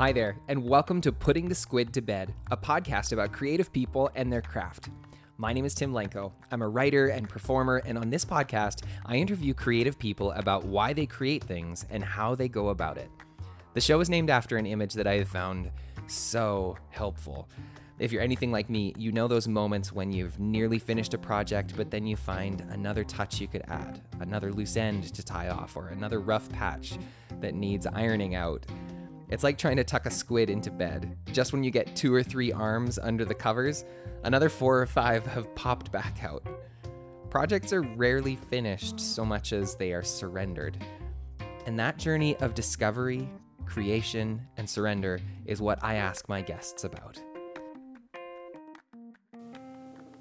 Hi there, and welcome to Putting the Squid to Bed, a podcast about creative people and their craft. My name is Tim Lenko. I'm a writer and performer, and on this podcast, I interview creative people about why they create things and how they go about it. The show is named after an image that I have found so helpful. If you're anything like me, you know those moments when you've nearly finished a project, but then you find another touch you could add, another loose end to tie off, or another rough patch that needs ironing out. It's like trying to tuck a squid into bed. Just when you get two or three arms under the covers, another four or five have popped back out. Projects are rarely finished so much as they are surrendered. And that journey of discovery, creation, and surrender is what I ask my guests about.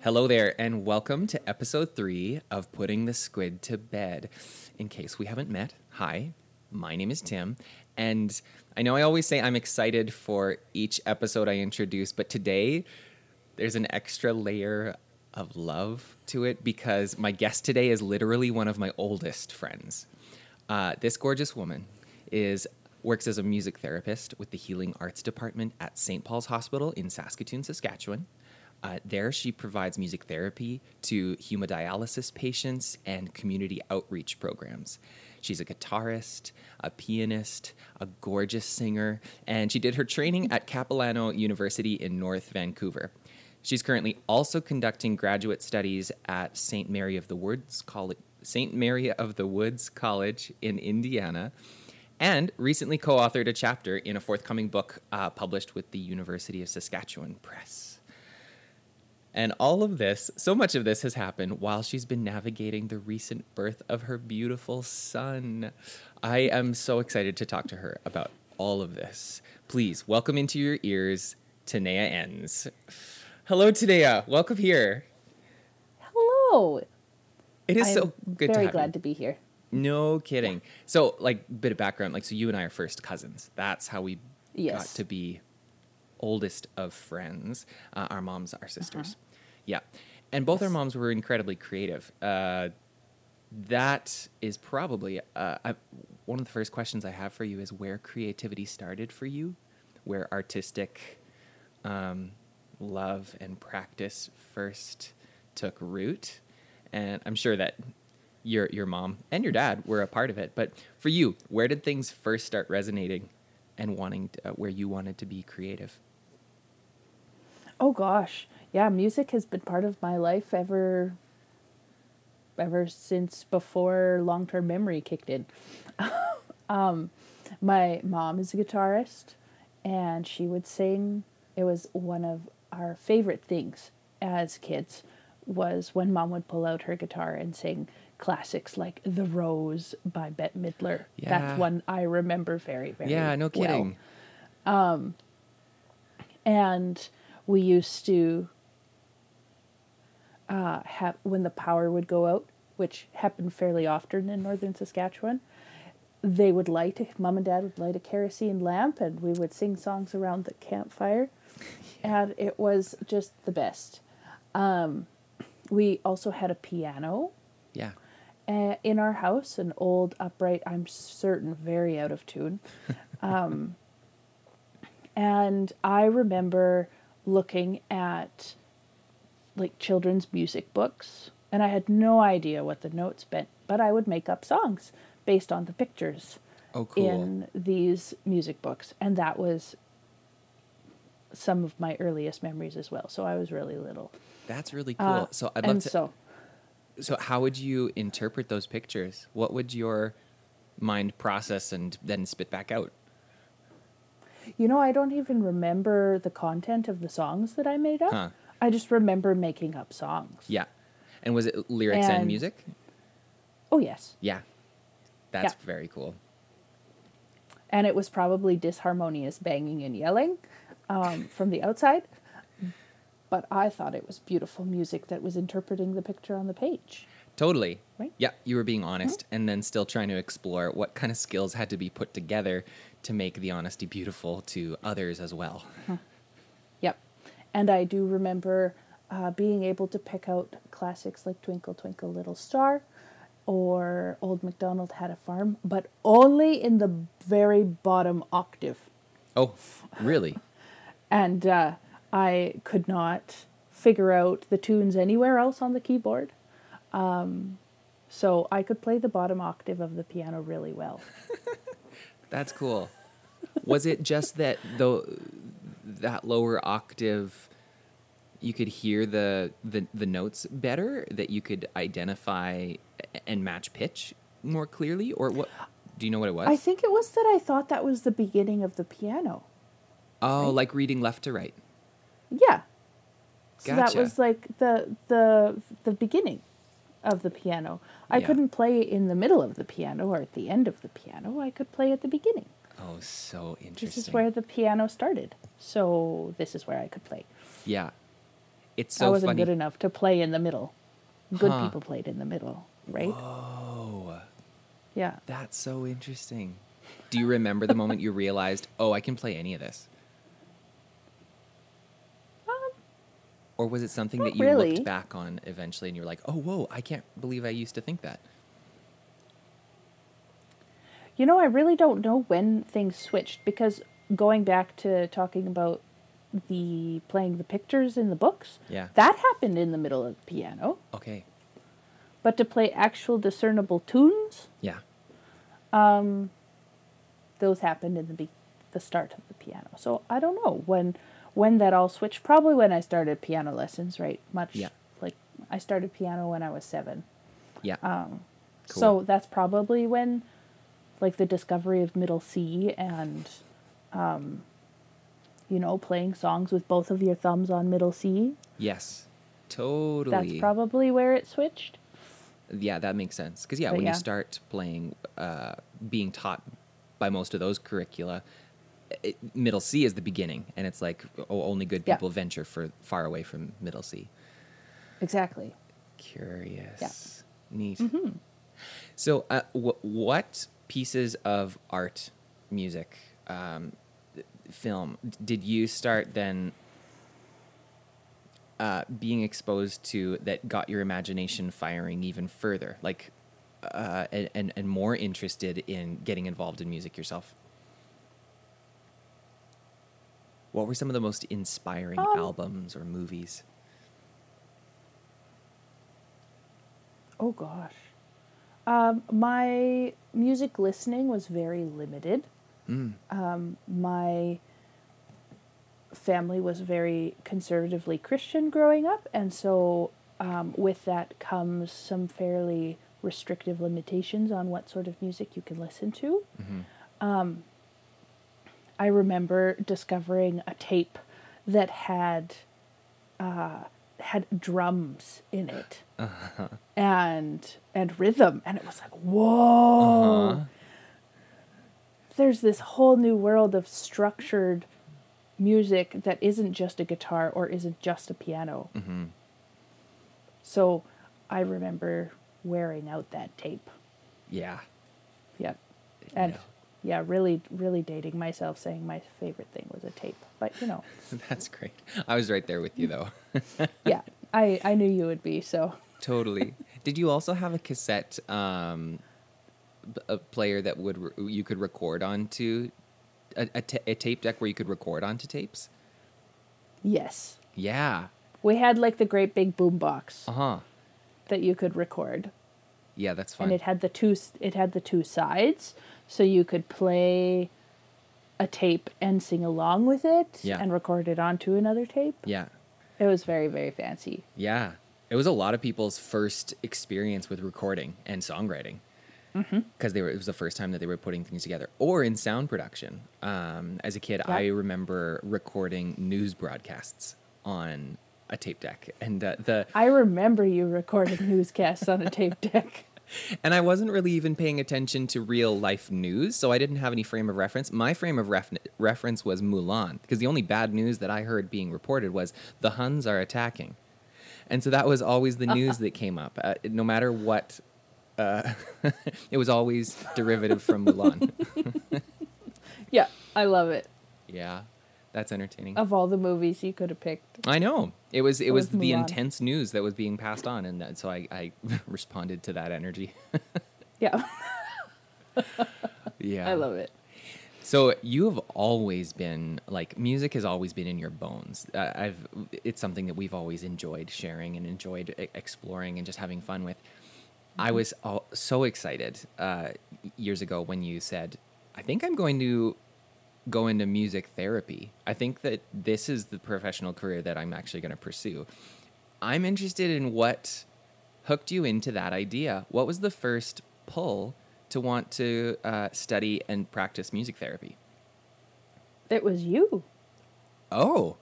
Hello there, and welcome to episode three of Putting the Squid to Bed. In case we haven't met, hi, my name is Tim, and I know I always say I'm excited for each episode I introduce, but today there's an extra layer of love to it because my guest today is literally one of my oldest friends. Uh, this gorgeous woman is works as a music therapist with the Healing Arts Department at St. Paul's Hospital in Saskatoon, Saskatchewan. Uh, there, she provides music therapy to hemodialysis patients and community outreach programs. She's a guitarist, a pianist, a gorgeous singer, and she did her training at Capilano University in North Vancouver. She's currently also conducting graduate studies at St. Mary of the Woods College, St. Mary of the Woods College in Indiana, and recently co-authored a chapter in a forthcoming book uh, published with the University of Saskatchewan Press. And all of this, so much of this has happened while she's been navigating the recent birth of her beautiful son. I am so excited to talk to her about all of this. Please welcome into your ears Tinaya Entz. Hello, Tinaya. Welcome here. Hello. It is I'm so good very to glad you. to be here. No kidding. So, like, bit of background. Like, so you and I are first cousins. That's how we got to be oldest of friends. Uh, our moms are sisters. Yeah, and both our Uh-huh. Moms were incredibly creative. Uh, that is probably uh, I, one of the first questions I have for you is where creativity started for you, where artistic um, love and practice first took root, and I'm sure that your your mom and your dad were a part of it. But for you, where did things first start resonating, and wanting to, uh, where you wanted to be creative? Oh gosh. Yeah, music has been part of my life ever ever since before long-term memory kicked in. um my mom is a guitarist and she would sing it was one of our favorite things as kids was when mom would pull out her guitar and sing classics like The Rose by Bette Midler. Yeah. That's one I remember very very yeah, no well. kidding. and we used to uh, have when the power would go out, which happened fairly often in northern Saskatchewan. They would light, mom and dad would light a kerosene lamp, and we would sing songs around the campfire, and it was just the best. Um, we also had a piano Yeah. uh, in our house, an old upright, I'm certain very out of tune. Um, and I remember looking at like children's music books, and I had no idea what the notes meant, but I would make up songs based on the pictures Oh, cool. in these music books, and that was some of my earliest memories as well. So I was really little. That's really cool. Uh, so I'd love and to. so So how would you interpret those pictures? What would your mind process and then spit back out? You know, I don't even remember the content of the songs that I made up. Huh. I just remember making up songs. Yeah. And was it lyrics and, And- music? Oh, yes. Yeah. That's Yeah. very cool. And it was probably disharmonious banging and yelling um, from the outside. But I thought it was beautiful music that was interpreting the picture on the page. Totally. Right? Yeah, you were being honest and then still trying to explore what kind of skills had to be put together to make the honesty beautiful to others as well. Yep. And I do remember uh, being able to pick out classics like Twinkle, Twinkle, Little Star or Old MacDonald Had a Farm, but only in the very bottom octave. Oh, really? and uh, I could not figure out the tunes anywhere else on the keyboard. Um, so I could play the bottom octave of the piano really well. That's cool. Was it just that though that lower octave you could hear the, the the notes better that you could identify and match pitch more clearly or what do you know what it was? I think it was that I thought that was the beginning of the piano. oh, right? like reading left to right. Yeah. So Gotcha. that was like the the the beginning of the piano. I Yeah. couldn't play in the middle of the piano or at the end of the piano. I could play at the beginning. Oh, so interesting. This is where the piano started. So this is where I could play. Yeah. It's I wasn't funny. good enough to play in the middle. Good Huh. people played in the middle, right? Oh, Yeah. that's so interesting. Do you remember the moment you realized, "Oh, I can play any of this?" Um, Or was it something not that you really. looked back on eventually and you were like, "Oh, whoa, I can't believe I used to think that." You know, I really don't know when things switched because going back to talking about the playing the pictures in the books, Yeah. that happened in the middle of the piano. Okay. But to play actual discernible tunes, Yeah. Um, those happened in the be- the start of the piano. So I don't know when when that all switched. Probably when I started piano lessons, right? Much Yeah. like I started piano when I was seven. Yeah. Um, Cool. So that's probably when, like, the discovery of middle C and, um, you know, playing songs with both of your thumbs on middle C. yes. Totally. That's probably where it switched. Yeah, that makes sense. Because yeah, But when yeah. you start playing, uh, being taught by most of those curricula, it, middle C is the beginning, and it's like oh, only good Yeah. people venture for far away from middle C. Exactly. Curious, neat. Mm-hmm. So, uh, wh- what pieces of art, music, um, film did you start then? Uh, being exposed to that got your imagination firing even further, like, uh, and, and and more interested in getting involved in music yourself. What were some of the most inspiring Um, albums or movies? Oh gosh. Um, my music listening was very limited. Mm. Um, my family was very conservatively Christian growing up, and so um, with that comes some fairly restrictive limitations on what sort of music you can listen to. Um, I remember discovering a tape that had uh, had drums in it and and rhythm, and it was like whoa. Uh-huh. There's this whole new world of structured music that isn't just a guitar or isn't just a piano. Mm-hmm. So I remember wearing out that tape. Yeah. Yep. And Yeah. Yeah, really, really dating myself saying my favorite thing was a tape. But you know, That's great. I was right there with you though. yeah, I, I knew you would be. So totally. Did you also have a cassette um, a player that would re- you could record onto a, a, tape deck where you could record onto tapes? yes, Yeah. we had like the great big boom box Uh huh. that you could record, Yeah, that's fine. and it had the two it had the two sides, so you could play a tape and sing along with it, Yeah. and record it onto another tape. yeah. It was very very fancy. Yeah. It was a lot of people's first experience with recording and songwriting. Because they were, it was the first time that they were putting things together, or in sound production. Um, as a kid, Yeah. I remember recording news broadcasts on a tape deck, and uh, the I remember you recording newscasts on a tape deck. And I wasn't really even paying attention to real life news, so I didn't have any frame of reference. My frame of ref- reference was Mulan, because the only bad news that I heard being reported was the Huns are attacking, and so that was always the news that came up, uh, no matter what. Uh, it was always derivative from Mulan. Yeah, I love it. yeah, that's entertaining. Of all the movies you could have picked. I know it was it was was the intense news that was being passed on, and that, so I, I responded to that energy. Yeah, yeah, I love it. So you have always been like music has always been in your bones. Uh, I've it's something that we've always enjoyed sharing and enjoyed e- exploring and just having fun with. I was all, so excited uh, years ago when you said, "I think I'm going to go into music therapy. I think that this is the professional career that I'm actually going to pursue." I'm interested in what hooked you into that idea. What was the first pull to want to uh, study and practice music therapy? It was you. Oh,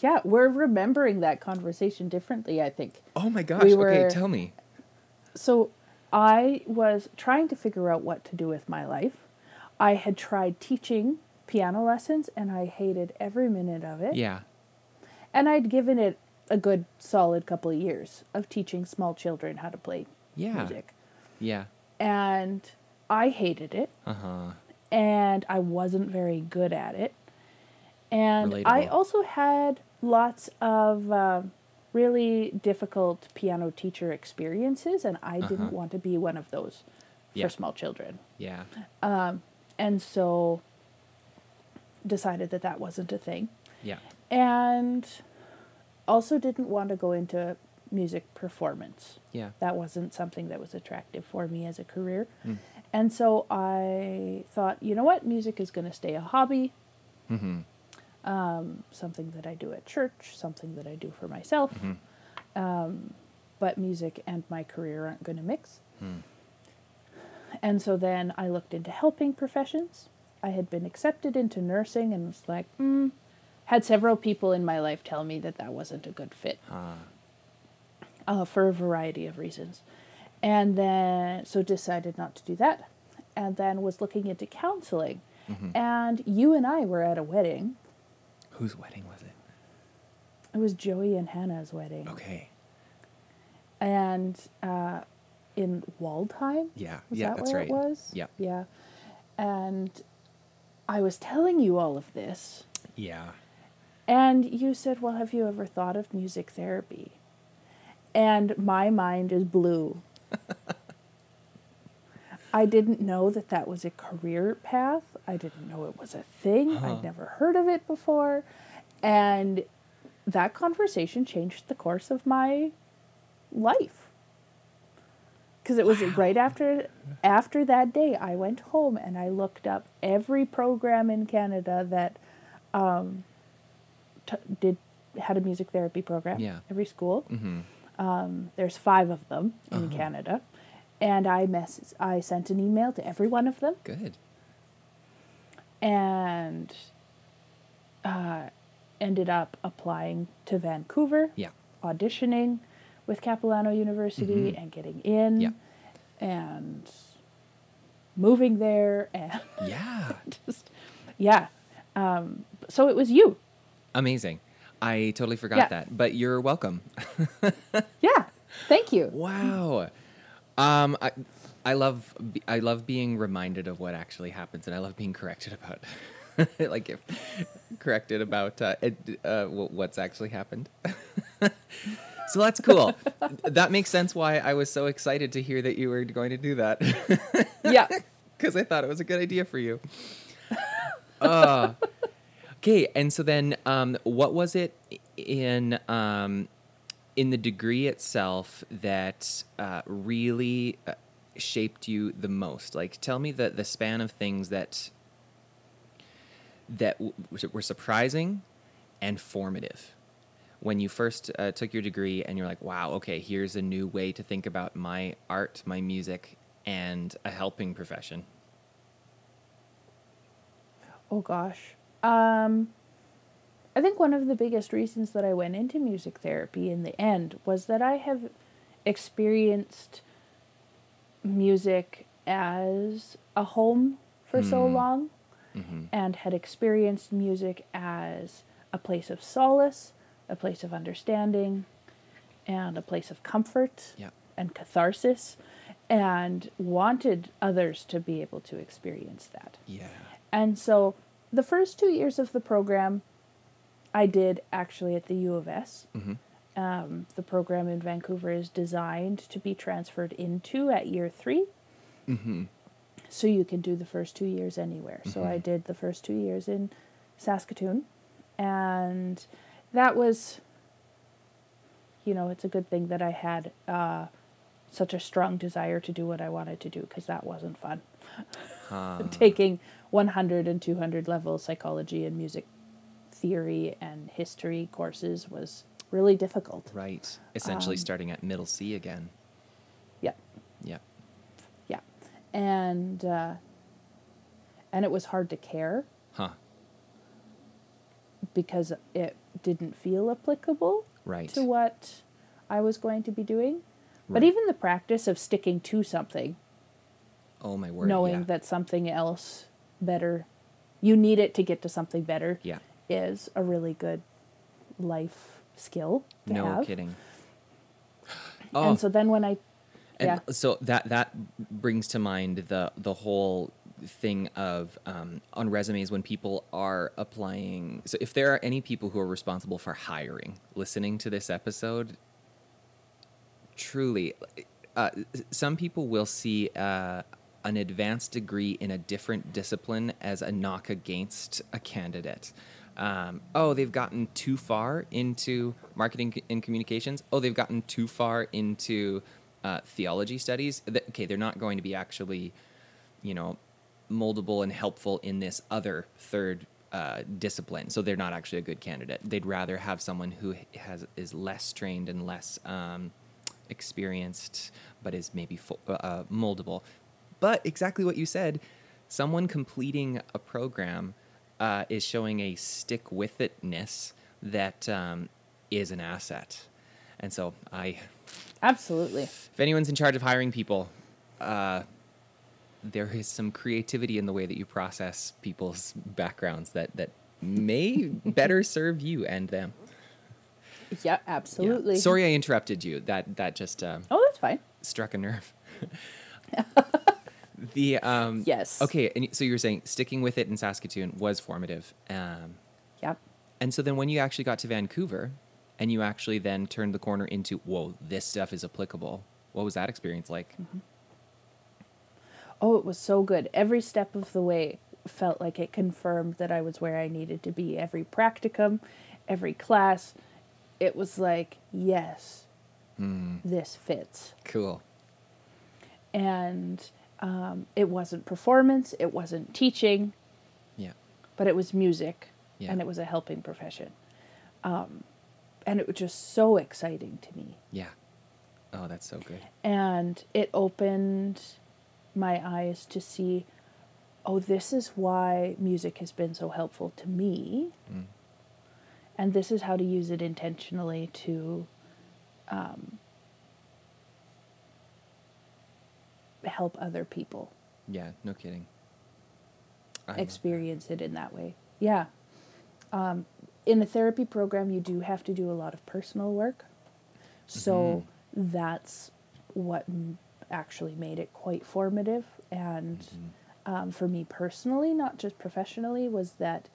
Yeah, we're remembering that conversation differently, I think. oh my gosh! We okay, tell me. So I was trying to figure out what to do with my life. I had tried teaching piano lessons and I hated every minute of it. Yeah, And I'd given it a good solid couple of years of teaching small children how to play yeah, music. yeah. And I hated it Uh huh. and I wasn't very good at it. And I also had lots of uh, really difficult piano teacher experiences, and I Uh-huh. didn't want to be one of those for Yeah. small children. Yeah. And so decided that that wasn't a thing. Yeah. And also didn't want to go into music performance. Yeah. That wasn't something that was attractive for me as a career. Mm. And so I thought, you know what, music is going to stay a hobby, Mm-hmm. um, something that I do at church, something that I do for myself. Mm-hmm. Um, but music and my career aren't going to mix. Hmm. And so then I looked into helping professions. I had been accepted into nursing and was like, mm, had several people in my life tell me that that wasn't a good fit Ah. uh, for a variety of reasons. And then, so decided not to do that. And then was looking into counseling. Mm-hmm. And you and I were at a wedding. Whose wedding was it? It was Joey and Hannah's wedding. Okay. And uh, in Waldheim? Yeah. Was yeah. that that's where right. it was? Yeah. Yeah. And I was telling you all of this. Yeah. And you said, Well, have you ever thought of music therapy? And my mind is blue. I didn't know that that was a career path. I didn't know it was a thing. Huh. I'd never heard of it before. And that conversation changed the course of my life. Because it was right after after that day, I went home and I looked up every program in Canada that um, t- did had a music therapy program. Yeah. Every school. Mm-hmm. Um, There's five of them in Uh-huh. Canada, and I mess I sent an email to every one of them, Good. and uh, ended up applying to Vancouver, Yeah. auditioning with Capilano University, and getting in, Mm-hmm. Yeah. and moving there, and Yeah. just yeah. Um, so it was you, Amazing. I totally forgot Yeah. that, but you're welcome. yeah. Thank you. Wow. Um, I, I love I love being reminded of what actually happens, and I love being corrected about, like if corrected about uh, uh, what's actually happened. So that's cool. that makes sense why I was so excited to hear that you were going to do that, Yeah. because I thought it was a good idea for you. Uh, okay, and so then, um, what was it in um, in the degree itself that uh, really uh, shaped you the most? Like, tell me the the span of things that that w- were surprising and formative when you first uh, took your degree and you're like, wow, okay, here's a new way to think about my art, my music, and a helping profession. Oh gosh. Um I think one of the biggest reasons that I went into music therapy in the end was that I have experienced music as a home for so Hmm. long hmm and had experienced music as a place of solace, a place of understanding, and a place of comfort Yeah. and catharsis, and wanted others to be able to experience that. Yeah. And so the first two years of the program, I did actually at the U of S. hmm Um, the program in Vancouver is designed to be transferred into at year three. hmm so you can do the first two years anywhere. So I Mhm. did the first two years in Saskatoon, and that was, you know, it's a good thing that I had uh, such a strong desire to do what I wanted to do because that wasn't fun. Huh. Taking 100 and 200 level psychology and music theory and history courses was really difficult. Right. Essentially Um, starting at middle C again. Yeah. Yeah. Yeah. And uh, and it was hard to care Huh. because it didn't feel applicable Right. to what I was going to be doing. But even the practice of sticking to something, Oh my word. knowing yeah. that something else better, you need it to get to something better, Yeah. is a really good life skill to No have. kidding. Oh, And so then when I, And yeah, so that that brings to mind the the whole thing of um, on resumes when people are applying. So if there are any people who are responsible for hiring listening to this episode, truly, uh, some people will see uh, an advanced degree in a different discipline as a knock against a candidate. Um, oh, they've gotten too far into marketing and communications. Oh, they've gotten too far into uh, theology studies. Okay, they're not going to be actually, you know, moldable and helpful in this other third uh, discipline. So they're not actually a good candidate. They'd rather have someone who has is less trained and less um, experienced, but is maybe fo- uh, moldable. But exactly what you said, someone completing a program uh, is showing a stick with itness that um, is an asset. And so I absolutely. if anyone's in charge of hiring people, uh, there is some creativity in the way that you process people's backgrounds that that may better serve you and them. Yeah, Yeah. absolutely. Sorry, I interrupted you. That that just uh, Oh, that's fine. struck a nerve. the um, Yes. Okay, and so you were saying sticking with it in Saskatoon was formative. Um, Yep. and so then when you actually got to Vancouver, and you actually then turned the corner into whoa, this stuff is applicable. What was that experience like? Oh, it was so good. Every step of the way felt like it confirmed that I was where I needed to be. Every practicum, every class, it was like, yes, Mm, this fits. cool. And um, it wasn't performance, it wasn't teaching, Yeah. but it was music Yeah. and it was a helping profession. Um, and it was just so exciting to me. Yeah. Oh, that's so good. and it opened my eyes to see oh this is why music has been so helpful to me. Mm. and this is how to use it intentionally to um, help other people. Yeah, no kidding. I experience it in that way. Yeah. Um, in a therapy program you do have to do a lot of personal work. So that's what actually made it quite formative and Mm-hmm. um, for me personally not just professionally was that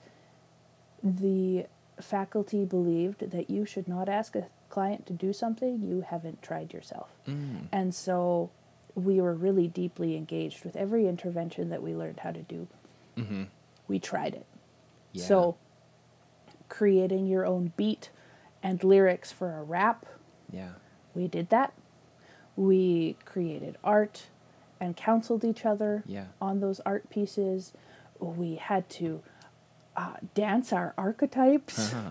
the faculty believed that you should not ask a client to do something you haven't tried yourself Mm, and so we were really deeply engaged with every intervention that we learned how to do mhm. we tried it. Yeah. So, creating your own beat and lyrics for a rap, Yeah. we did that. We created art and counseled each other Yeah. on those art pieces. We had to uh, dance our archetypes, Uh-huh.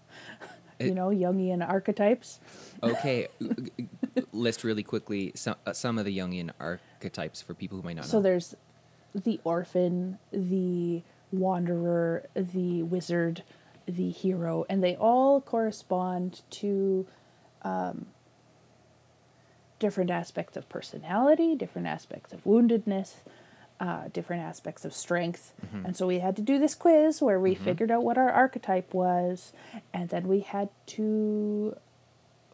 you It- know, Jungian archetypes. Okay. List really quickly some uh, some of the Jungian archetypes for people who might not So know. there's the orphan, the wanderer, the wizard, the hero, and they all correspond to um, different aspects of personality, different aspects of woundedness, uh, different aspects of strength. Mm-hmm. And so we had to do this quiz where we figured out what our archetype was, and then we had to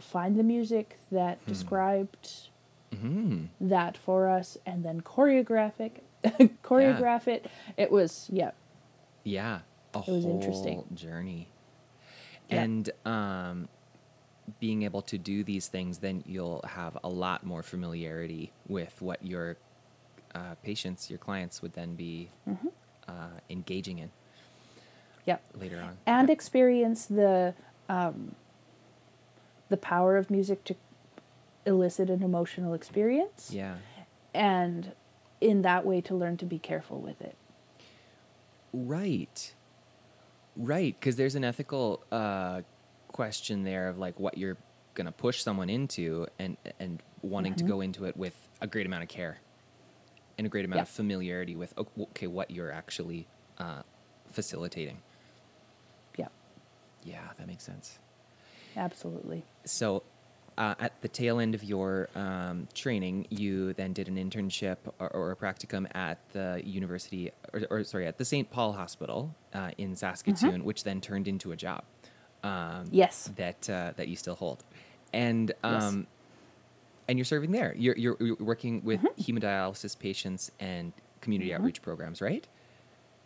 find the music that Hmm. described Mhm. that for us and then choreograph it choreograph it it was yeah Yeah. A was whole interesting. journey. Yeah. And um being able to do these things then you'll have a lot more familiarity with what your uh, patients, your clients, would then be Mm-hmm. uh, engaging in Yep. later on. And Yeah. experience the um, the power of music to elicit an emotional experience. yeah. And in that way to learn to be careful with it. Right. Right, because there's an ethical uh, question there of like what you're gonna push someone into, and and wanting to go into it with a great amount of care, and a great amount Yeah. of familiarity with okay what you're actually uh, facilitating. Yeah. Yeah, that makes sense. Absolutely. So, uh, at the tail end of your um, training, you then did an internship or, or a practicum at the university, or, or sorry, at the St. Paul Hospital uh, in Saskatoon, which then turned into a job. Um, Yes. That uh, that you still hold, and Yes. um, and you're serving there. You're you're, you're working with hemodialysis patients and community outreach programs, right?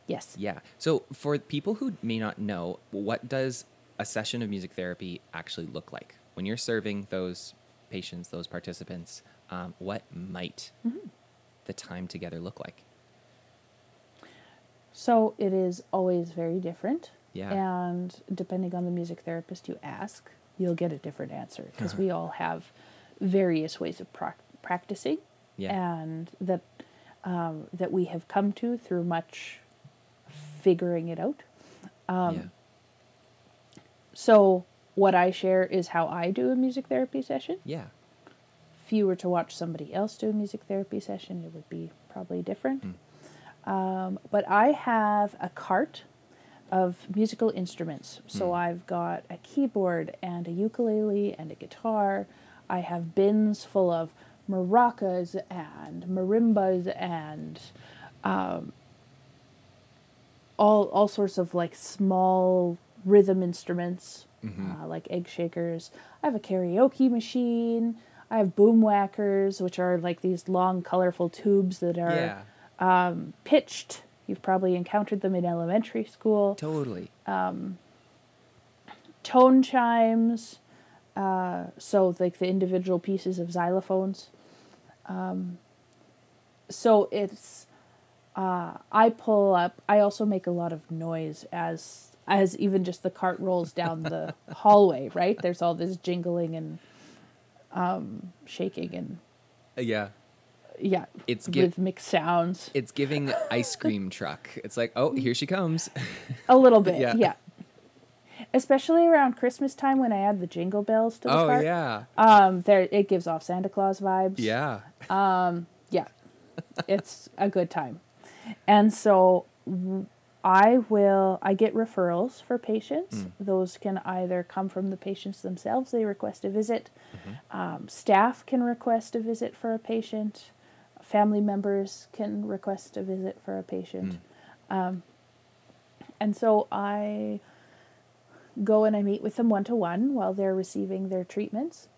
Yes. Yeah. So for people who may not know, what does a session of music therapy actually look like when you're serving those patients, those participants? Um, what might the time together look like? So it is always very different. Yeah. And depending on the music therapist you ask, you'll get a different answer because Uh-huh. we all have various ways of prac practicing Yeah. and that um, that we have come to through much figuring it out. Um, yeah. So what I share is how I do a music therapy session. Yeah. If you were to watch somebody else do a music therapy session, it would be probably different. Um, but I have a cart of musical instruments. So I've got a keyboard and a ukulele and a guitar. I have bins full of maracas and marimbas and um, all all sorts of like small rhythm instruments, uh, like egg shakers. I have a karaoke machine. I have boom whackers, which are like these long, colorful tubes that are Yeah. um, pitched. You've probably encountered them in elementary school. Totally. Tone chimes, uh, so like the individual pieces of xylophones. Um, so it's uh, I pull up. I also make a lot of noise as as even just the cart rolls down the hallway. Right there's all this jingling and um, shaking and Uh, yeah. Yeah, It's gi- rhythmic sounds. It's giving ice cream truck. It's like, oh, here she comes. A little bit, Yeah. yeah. Especially around Christmas time when I add the jingle bells to the oh cart. yeah. Um, there it gives off Santa Claus vibes. Yeah. Yeah. it's a good time. And so I will I get referrals for patients. Those can either come from the patients themselves, they request a visit. Um, staff can request a visit for a patient. Family members can request a visit for a patient. Um, and so I go and I meet with them one to one while they're receiving their treatments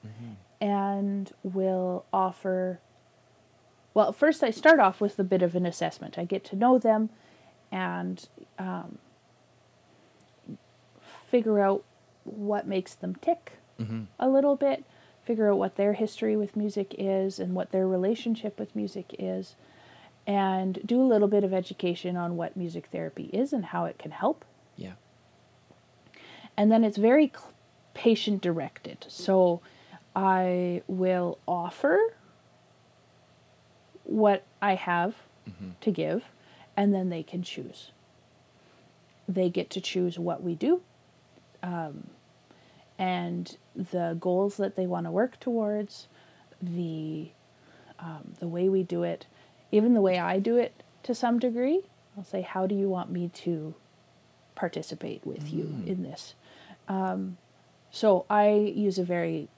and will offer well first i start off with a bit of an assessment i get to know them and um, figure out what makes them tick Mhm. a little bit figure out what their history with music is and what their relationship with music is and do a little bit of education on what music therapy is and how it can help Yeah. and then it's very patient directed. So I will offer what I have to give, and then they can choose. They get to choose what we do, um, and the goals that they want to work towards, the um, the way we do it, even the way I do it to some degree. I'll say, how do you want me to participate with you in this? Um, so I use a very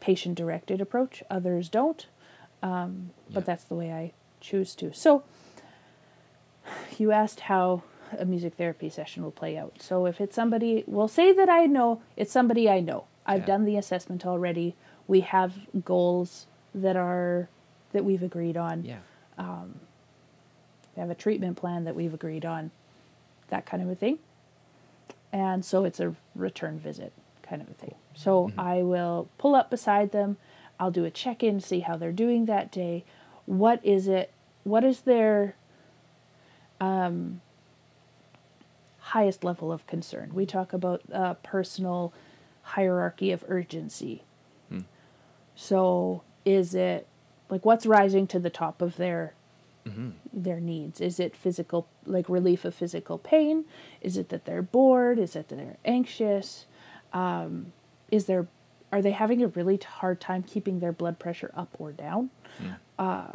patient directed approach. Others don't, um, but Yeah. that's the way I choose to. So you asked how a music therapy session will play out. So if it's somebody, we'll say that I know it's somebody I know. I've Yeah. done the assessment already. We have goals that are that we've agreed on. Yeah. We have a treatment plan that we've agreed on, that kind of a thing. And so it's a return visit kind of a thing. So I will pull up beside them. I'll do a check in, see how they're doing that day. what is it what is their um, highest level of concern. We talk about uh, personal hierarchy of urgency. Hmm. so is it like what's rising to the top of their Mm-hmm. their needs? Is it physical like relief of physical pain? Is it that they're bored? Is it that they're anxious? Um, is there are they having a really hard time keeping their blood pressure up or down? Uh,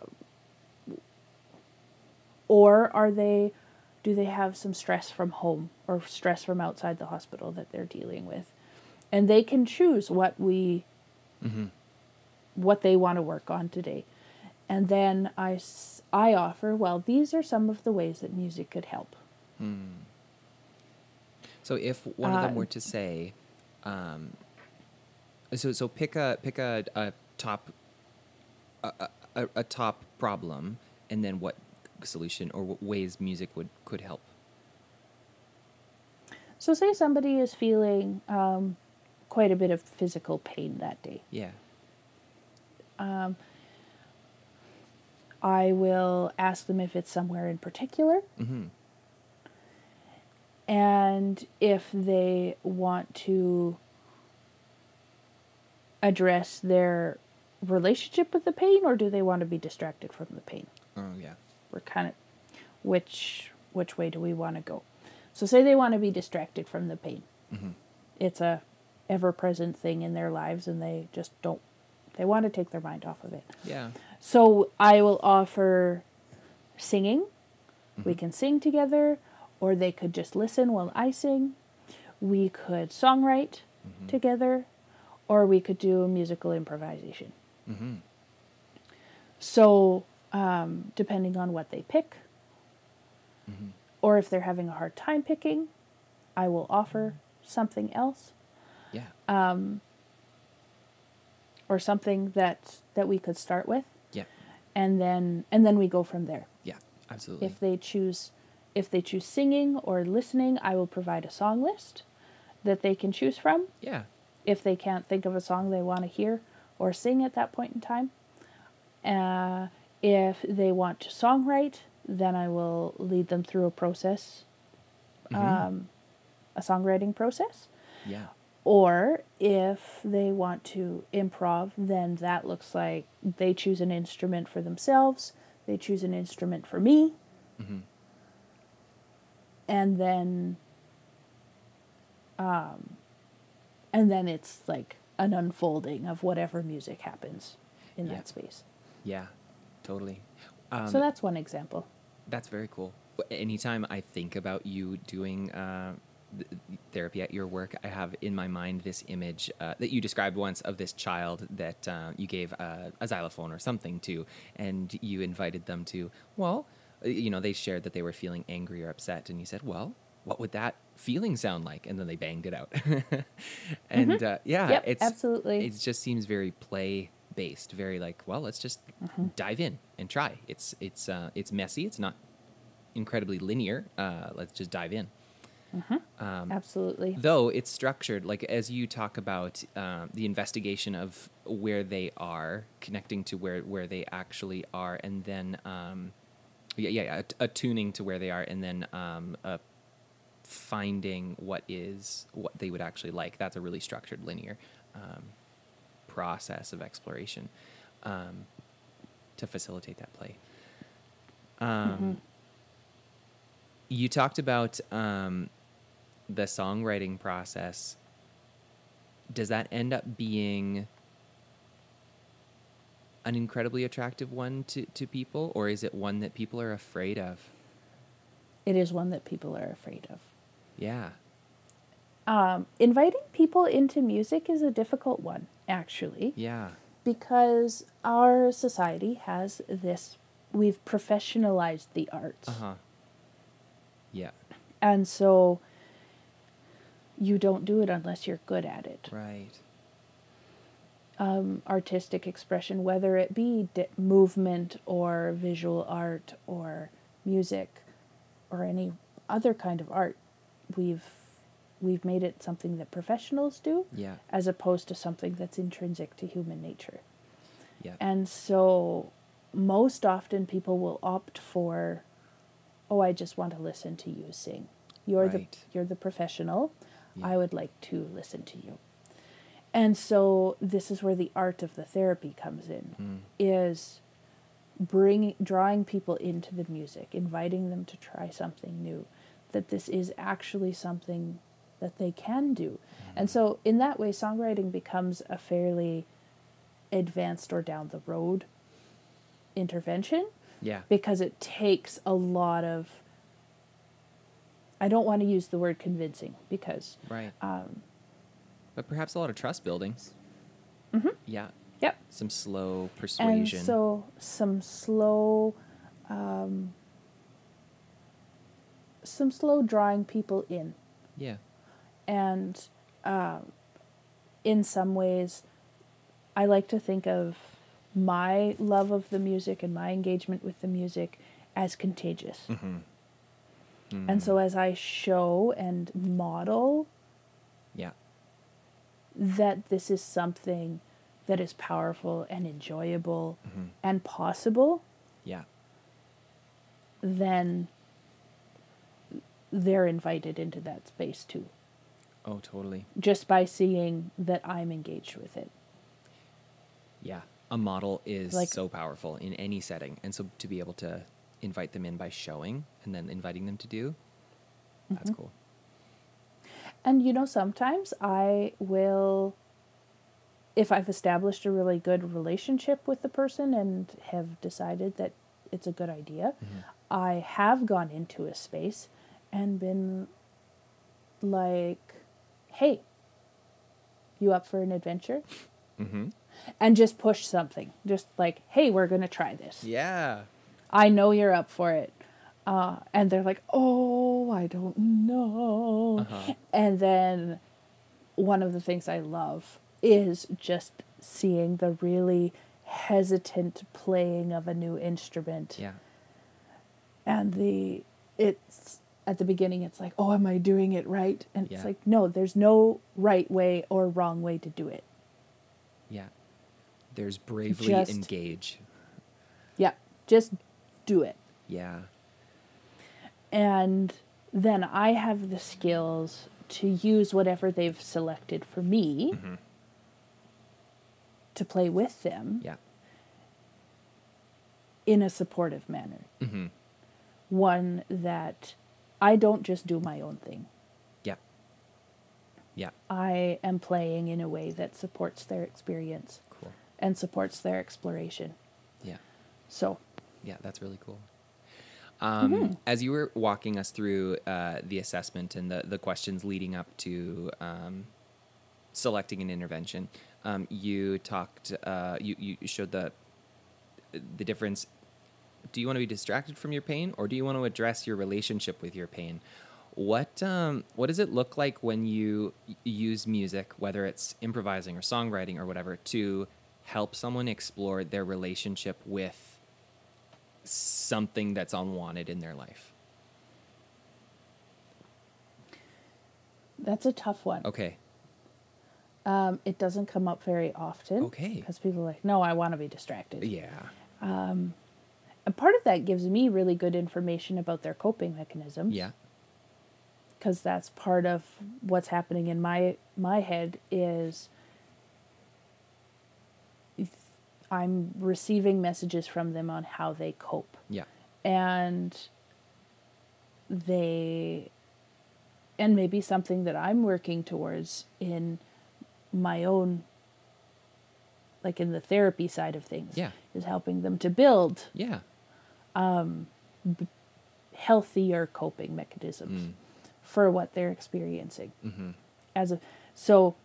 or are they do they have some stress from home or stress from outside the hospital that they're dealing with? And they can choose what we what they want to work on today. And then i i offer well these are some of the ways that music could help. So if one of them Uh, were to say, um, so so pick a pick a, a top a- a, a top problem, and then what solution or what ways music would could help. so say somebody is feeling um, quite a bit of physical pain that day Yeah. Um, i will ask them if it's somewhere in particular Mm-hmm. and if they want to address their relationship with the pain or do they want to be distracted from the pain Oh yeah. We're kind of which which way do we want to go so say they want to be distracted from the pain mm-hmm. it's a ever present thing in their lives and they just don't they want to take their mind off of it Yeah. so I will offer singing. We mm-hmm. can sing together, or they could just listen while I sing. We could songwrite mm-hmm. together, or we could do musical improvisation. Mm-hmm. So, um, depending on what they pick, or if they're having a hard time picking, I will offer something else Yeah. Um, or something that that we could start with, yeah. and then and then we go from there. Yeah. Absolutely. If they choose if they choose singing or listening, I will provide a song list that they can choose from. yeah. If they can't think of a song they want to hear or sing at that point in time. Uh, if they want to songwrite, then I will lead them through a process, um, a songwriting process. Yeah. Or if they want to improv, then that looks like they choose an instrument for themselves, they choose an instrument for me, Mm-hmm. and then, um, and then it's like an unfolding of whatever music happens in Yeah. that space. Yeah. Totally. Um, so that's one example. That's very cool. Anytime I think about you doing uh, th- therapy at your work, I have in my mind this image uh, that you described once of this child that uh, you gave uh, a xylophone or something to, and you invited them to, well, uh, you know, they shared that they were feeling angry or upset, and you said, well, what would that feeling sound like? And then they banged it out. and uh, yeah, Mm-hmm. Yep, it's absolutely. It just seems very play based, very like, well, let's just Mm-hmm. dive in and try. It's it's uh, it's messy. It's not incredibly linear. Uh, let's just dive in. Um, Absolutely. Though it's structured, like as you talk about uh, the investigation of where they are, connecting to where where they actually are, and then um, yeah, yeah, yeah, attuning to where they are, and then um, uh, finding what is what they would actually like. That's a really structured, linear um, process of exploration um, to facilitate that play. Um, You talked about um, the songwriting process. Does that end up being an incredibly attractive one to, to people, or is it one that people are afraid of? It is one that people are afraid of. Yeah. Um, inviting people into music is a difficult one, actually. Yeah. because our society has this we've professionalized the arts Uh huh. Yeah. and so you don't do it unless you're good at it Right. um, artistic expression whether it be di- movement or visual art or music or any other kind of art we've we've made it something that professionals do Yeah. as opposed to something that's intrinsic to human nature Yeah. And so most often people will opt for, oh, I just want to listen to you sing. You're Right. the you're the professional. Yeah. I would like to listen to you. And so this is where the art of the therapy comes in. Mm. Is bringing drawing people into the music, inviting them to try something new, that this is actually something that they can do. And so in that way songwriting becomes a fairly advanced or down the road intervention Yeah. because it takes a lot of I don't want to use the word convincing because Right. um, But perhaps a lot of trust building. Mhm. Yeah. yep Some slow persuasion. and so some slow um, some slow drawing people in yeah. And um, in some ways i like to think of my love of the music and my engagement with the music as contagious Mm-hmm. and so as i show and model Yeah. that this is something that is powerful and enjoyable Mm-hmm. and possible Yeah. then they're invited into that space too Oh, totally. just by seeing that i'm engaged with it Yeah. A model is Like- so powerful in any setting. And so to be able to invite them in by showing and then inviting them to do, that's Mm-hmm. cool. And you know, sometimes I will, if I've established a really good relationship with the person and have decided that it's a good idea, I have gone into a space and been like, hey, you up for an adventure? Mm-hmm. And just push something. Just like, hey, we're going to try this. Yeah. I know you're up for it. Uh, and they're like, oh, I don't know. Uh-huh. And then one of the things I love is just seeing the really hesitant playing of a new instrument. Yeah. And the, it's, at the beginning, it's like, oh, am I doing it right? And Yeah. it's like, no, there's no right way or wrong way to do it. Yeah. There's bravely Just- engage. Yeah, just do it. Yeah. and then I have the skills to use whatever they've selected for me Mhm. to play with them Yeah. in a supportive manner. Mm-hmm. One that I don't just do my own thing. Yeah. Yeah. I am playing in a way that supports their experience Cool. and supports their exploration. Yeah. So, Yeah, that's really cool. Um, Mm-hmm. As you were walking us through uh, the assessment and the, the questions leading up to um, selecting an intervention, um, you talked, uh, you, you showed the the difference. Do you want to be distracted from your pain, or do you want to address your relationship with your pain? What um, what does it look like when you use music, whether it's improvising or songwriting or whatever, to help someone explore their relationship with something that's unwanted in their life? that's a tough one. Okay. Um, it doesn't come up very often. Okay. Because people are like, no, I want to be distracted. Yeah. And part of that gives me really good information about their coping mechanisms. Yeah. Because that's part of what's happening in my my head is if I'm receiving messages from them on how they cope. Yeah. And they and maybe something that I'm working towards in my own like in the therapy side of things Yeah. is helping them to build Yeah. Healthier coping mechanisms Mm. for what they're experiencing Mm-hmm. as a so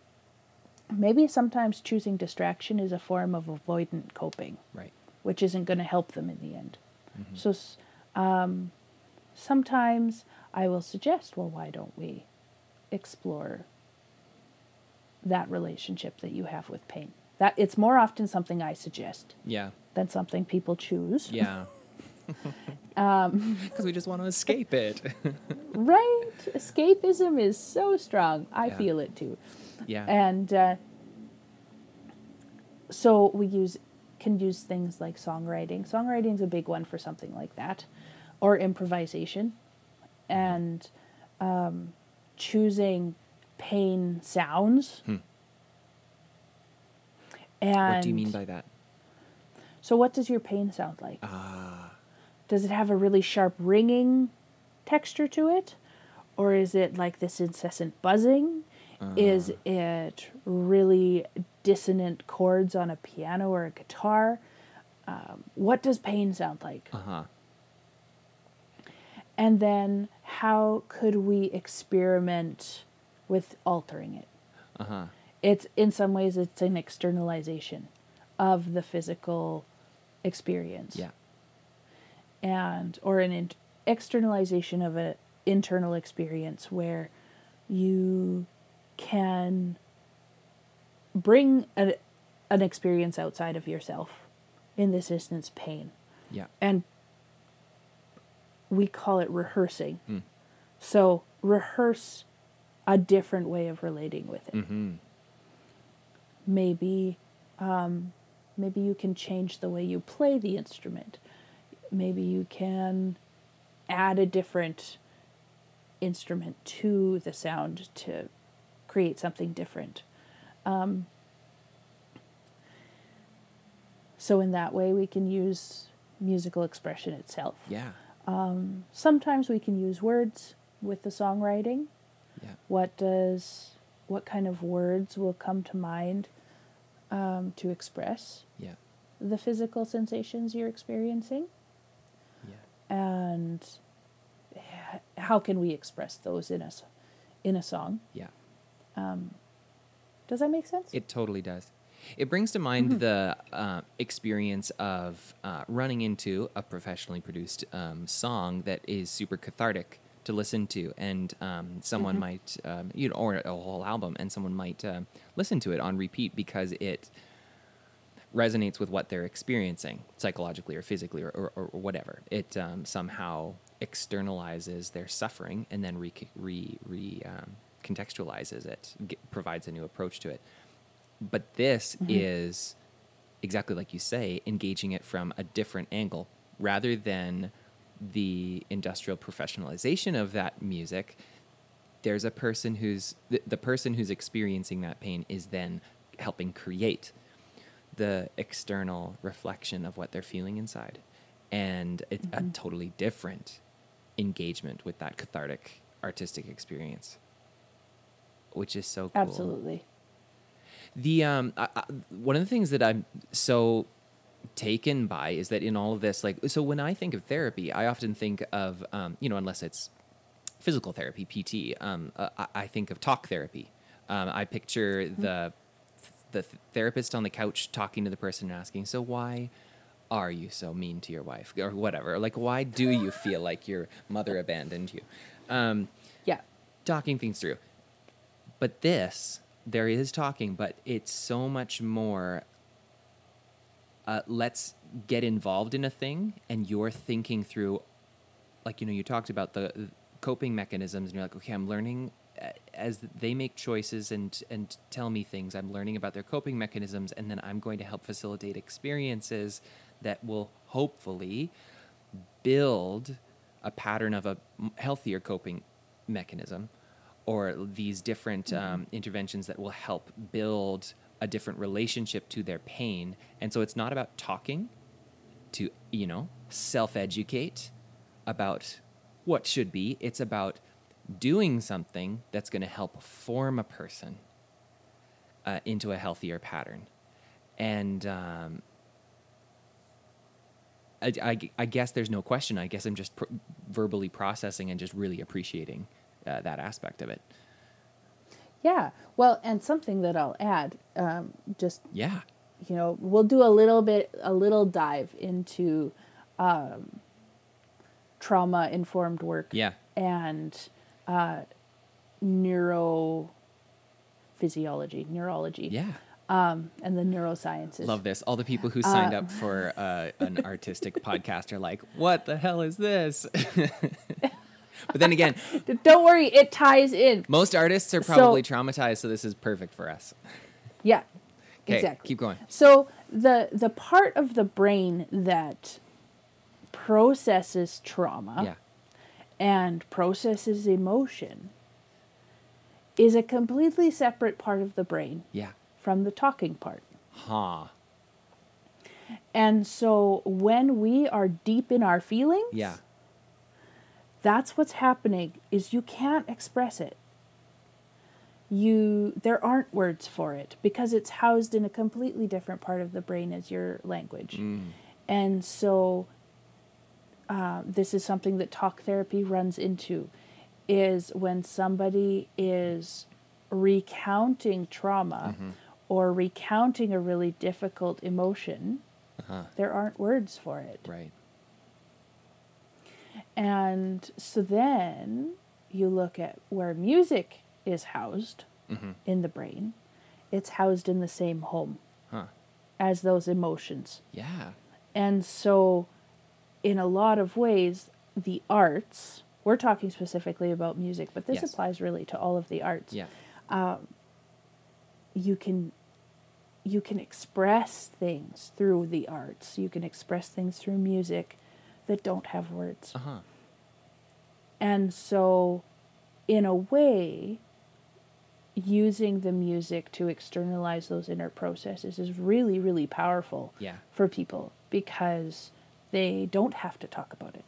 maybe sometimes choosing distraction is a form of avoidant coping Right. which isn't going to help them in the end Mhm. so um, sometimes i will suggest well why don't we explore that relationship that you have with pain that it's more often something i suggest Yeah. than something people choose Yeah. um, Because we just want to escape it. right escapism is so strong i Yeah. feel it too yeah. and uh, so we use can use things like songwriting. Songwriting is a big one for something like that, or improvisation, and um, choosing pain sounds. Hmm. And what do you mean by that? so? What does your pain sound like? Ah, Does it have a really sharp ringing texture to it? Or is it like this incessant buzzing? Is it really dissonant chords on a piano or a guitar? Um, what does pain sound like? uh huh. And then how could we experiment with altering it? Uh huh. It's in some ways it's an externalization of the physical experience. Yeah. And or an in- externalization of an internal experience where you can bring a, an experience outside of yourself in this instance pain Yeah. and we call it rehearsing Hmm. so rehearse a different way of relating with it Mm-hmm. maybe um, maybe you can change the way you play the instrument maybe you can add a different instrument to the sound to create something different um, so in that way we can use musical expression itself Yeah. sometimes we can use words with the songwriting Yeah. what does what kind of words will come to mind um, to express Yeah. the physical sensations you're experiencing. And how can we express those in a, in a song Yeah. does that make sense It totally does. It brings to mind the uh, experience of uh, running into a professionally produced um, song that is super cathartic to listen to, and um, someone might, um, you know, or a whole album, and someone might uh, listen to it on repeat because it resonates with what they're experiencing psychologically or physically or, or, or whatever. It um, somehow externalizes their suffering and then re, re, re um, contextualizes it, g provides a new approach to it. But this is exactly like you say, engaging it from a different angle rather than the industrial professionalization of that music. There's a person who's the person who's experiencing that pain is then helping create the external reflection of what they're feeling inside. And it's a totally different engagement with that cathartic artistic experience, which is so cool. absolutely The um, I, I, one of the things that I'm so taken by is that in all of this, like, so when I think of therapy, I often think of, um, you know, unless it's physical therapy, PT, um, uh, I, I think of talk therapy. Um, I picture the the therapist on the couch talking to the person and asking, "So why are you so mean to your wife, or whatever? Like, why do you feel like your mother abandoned you?" Um, yeah talking things through. But this, there is talking, but it's so much more. Uh, let's get involved in a thing, and you're thinking through, like you know, you talked about the coping mechanisms, and you're like, okay, I'm learning as they make choices and and tell me things. I'm learning about their coping mechanisms, and then I'm going to help facilitate experiences that will hopefully build a pattern of a healthier coping mechanism or these different um, interventions that will help build a different relationship to their pain and so it's not about talking to you know self-educate about what should be it's about doing something that's going to help form a person uh, into a healthier pattern and um, I, I, I guess there's no question. I guess I'm just pr- verbally processing and just really appreciating uh, that aspect of it. yeah well and something that i'll add um, just Yeah. you know we'll do a little bit a little dive into um, trauma informed work Yeah. and uh, neurophysiology neurology Yeah. um, and the neurosciences Love this. All the people who signed up for uh, an artistic podcast are like, what the hell is this? but then again, don't worry it ties in most artists are So- probably traumatized, so this is perfect for us. yeah exactly keep going. so the the part of the brain that processes trauma Yeah. And processes emotion is a completely separate part of the brain Yeah. from the talking part. Ha. And so when we are deep in our feelings, Yeah. that's what's happening is you can't express it. You there aren't words for it because it's housed in a completely different part of the brain as your language. Mm. And so uh, this is something that talk therapy runs into is when somebody is recounting trauma Mm-hmm. or recounting a really difficult emotion, Uh-huh. there aren't words for it. Right. And so then you look at where music is housed Mm-hmm. in the brain, it's housed in the same home Huh. as those emotions. Yeah. And so, in a lot of ways, the arts, we're talking specifically about music, but this Yes. applies really to all of the arts. Yeah. You can you can express things through the arts. You can express things through music that don't have words. Uh huh. And so, in a way, using the music to externalize those inner processes is really, really powerful Yeah. for people because they don't have to talk about it.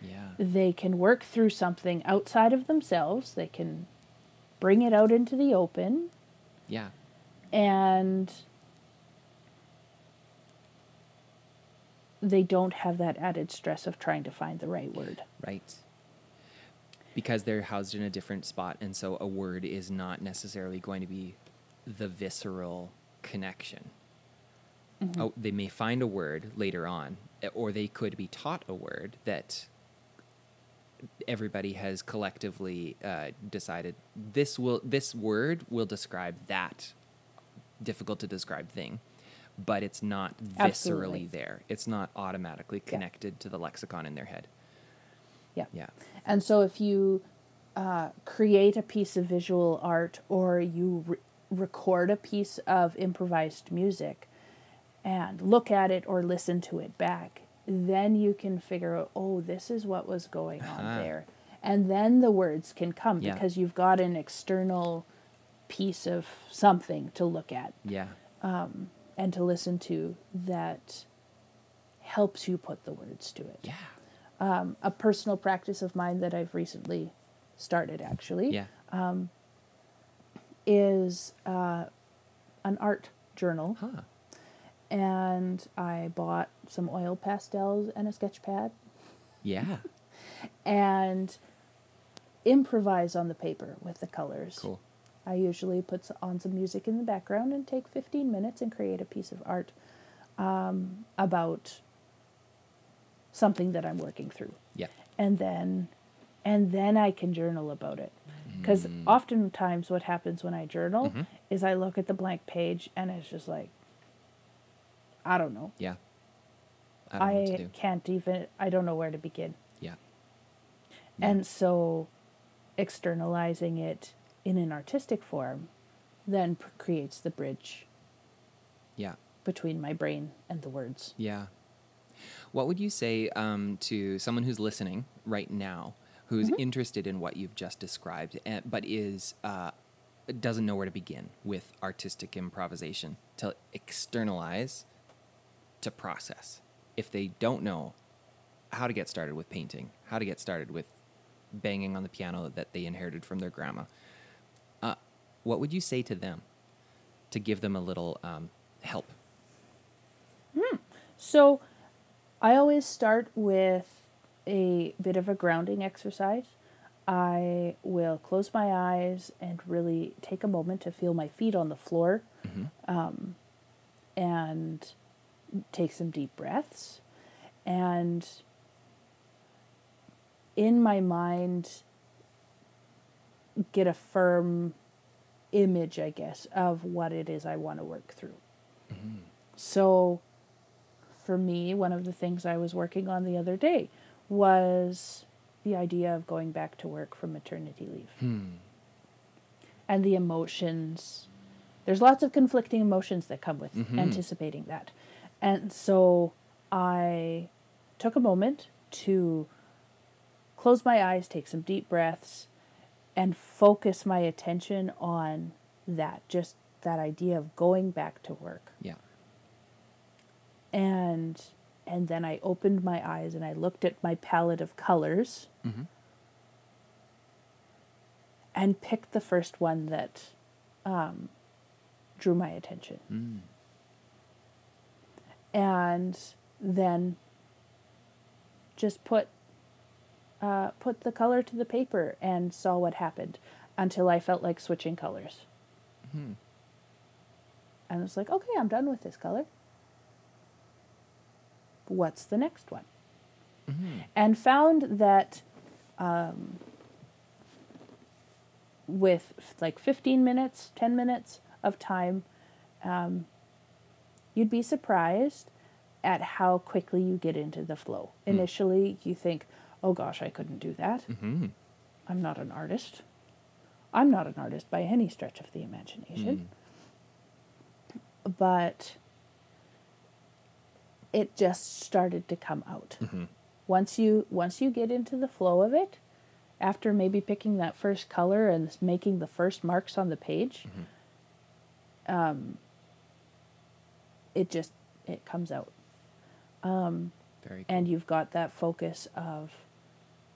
Yeah. They can work through something outside of themselves, they can bring it out into the open, Yeah. and they don't have that added stress of trying to find the right word. Right. Because they're housed in a different spot, and so a word is not necessarily going to be the visceral connection. Oh, they may find a word later on, eh, or they could be taught a word that everybody has collectively uh, decided this will this word will describe that difficult to describe thing, but it's not viscerally Absolutely. there. It's not automatically Yeah. connected to the lexicon in their head. Yeah. Yeah. And so if you uh, create a piece of visual art or you re- record a piece of improvised music and look at it or listen to it back, then you can figure out, oh, this is what was going on Uh-huh. there. And then the words can come Yeah. because you've got an external piece of something to look at Yeah. and to listen to that helps you put the words to it. Yeah. Um, a personal practice of mine that I've recently started actually Yeah. is uh, an art journal. Huh. And I bought some oil pastels and a sketch pad Yeah. and improvise on the paper with the colors. Cool. I usually put on some music in the background and take 15 minutes and create a piece of art um, about something that I'm working through. Yeah. and then and then I can journal about it. Because Mm. oftentimes what happens when I journal Mhm. is I look at the blank page and it's just like, I don't know. Yeah. I don't know what to I can't even, I don't know where to begin. Yeah. And so externalizing it in an artistic form then creates the bridge Yeah. between my brain and the words. Yeah. What would you say um, to someone who's listening right now, who's Mm-hmm. interested in what you've just described, and, but is uh, doesn't know where to begin with artistic improvisation to externalize, to process? If they don't know how to get started with painting, how to get started with banging on the piano that they inherited from their grandma, uh, what would you say to them to give them a little um, help? So I always start with a bit of a grounding exercise. I will close my eyes and really take a moment to feel my feet on the floor um, and take some deep breaths. And in my mind, get a firm image, I guess, of what it is I want to work through. So, for me, one of the things I was working on the other day was the idea of going back to work from maternity leave Hmm. and the emotions. there's lots of conflicting emotions that come with Mhm. anticipating that. And so I took a moment to close my eyes, take some deep breaths, and focus my attention on that, just that idea of going back to work. Yeah. And and then I opened my eyes and I looked at my palette of colors Mhm. and picked the first one that um, drew my attention. Mm. And then just put uh, put the color to the paper and saw what happened until I felt like switching colors. Mhm. And it's like, okay, I'm done with this color. What's the next one? Mhm. And found that um, with like 15 minutes, 10 minutes of time, um, you'd be surprised at how quickly you get into the flow. Initially, you think, oh gosh, I couldn't do that. Mhm. I'm not an artist. I'm not an artist by any stretch of the imagination. But it just started to come out. Mhm. Once you once you get into the flow of it, after maybe picking that first color and making the first marks on the page, um, it just it comes out um, Very cool. and you've got that focus of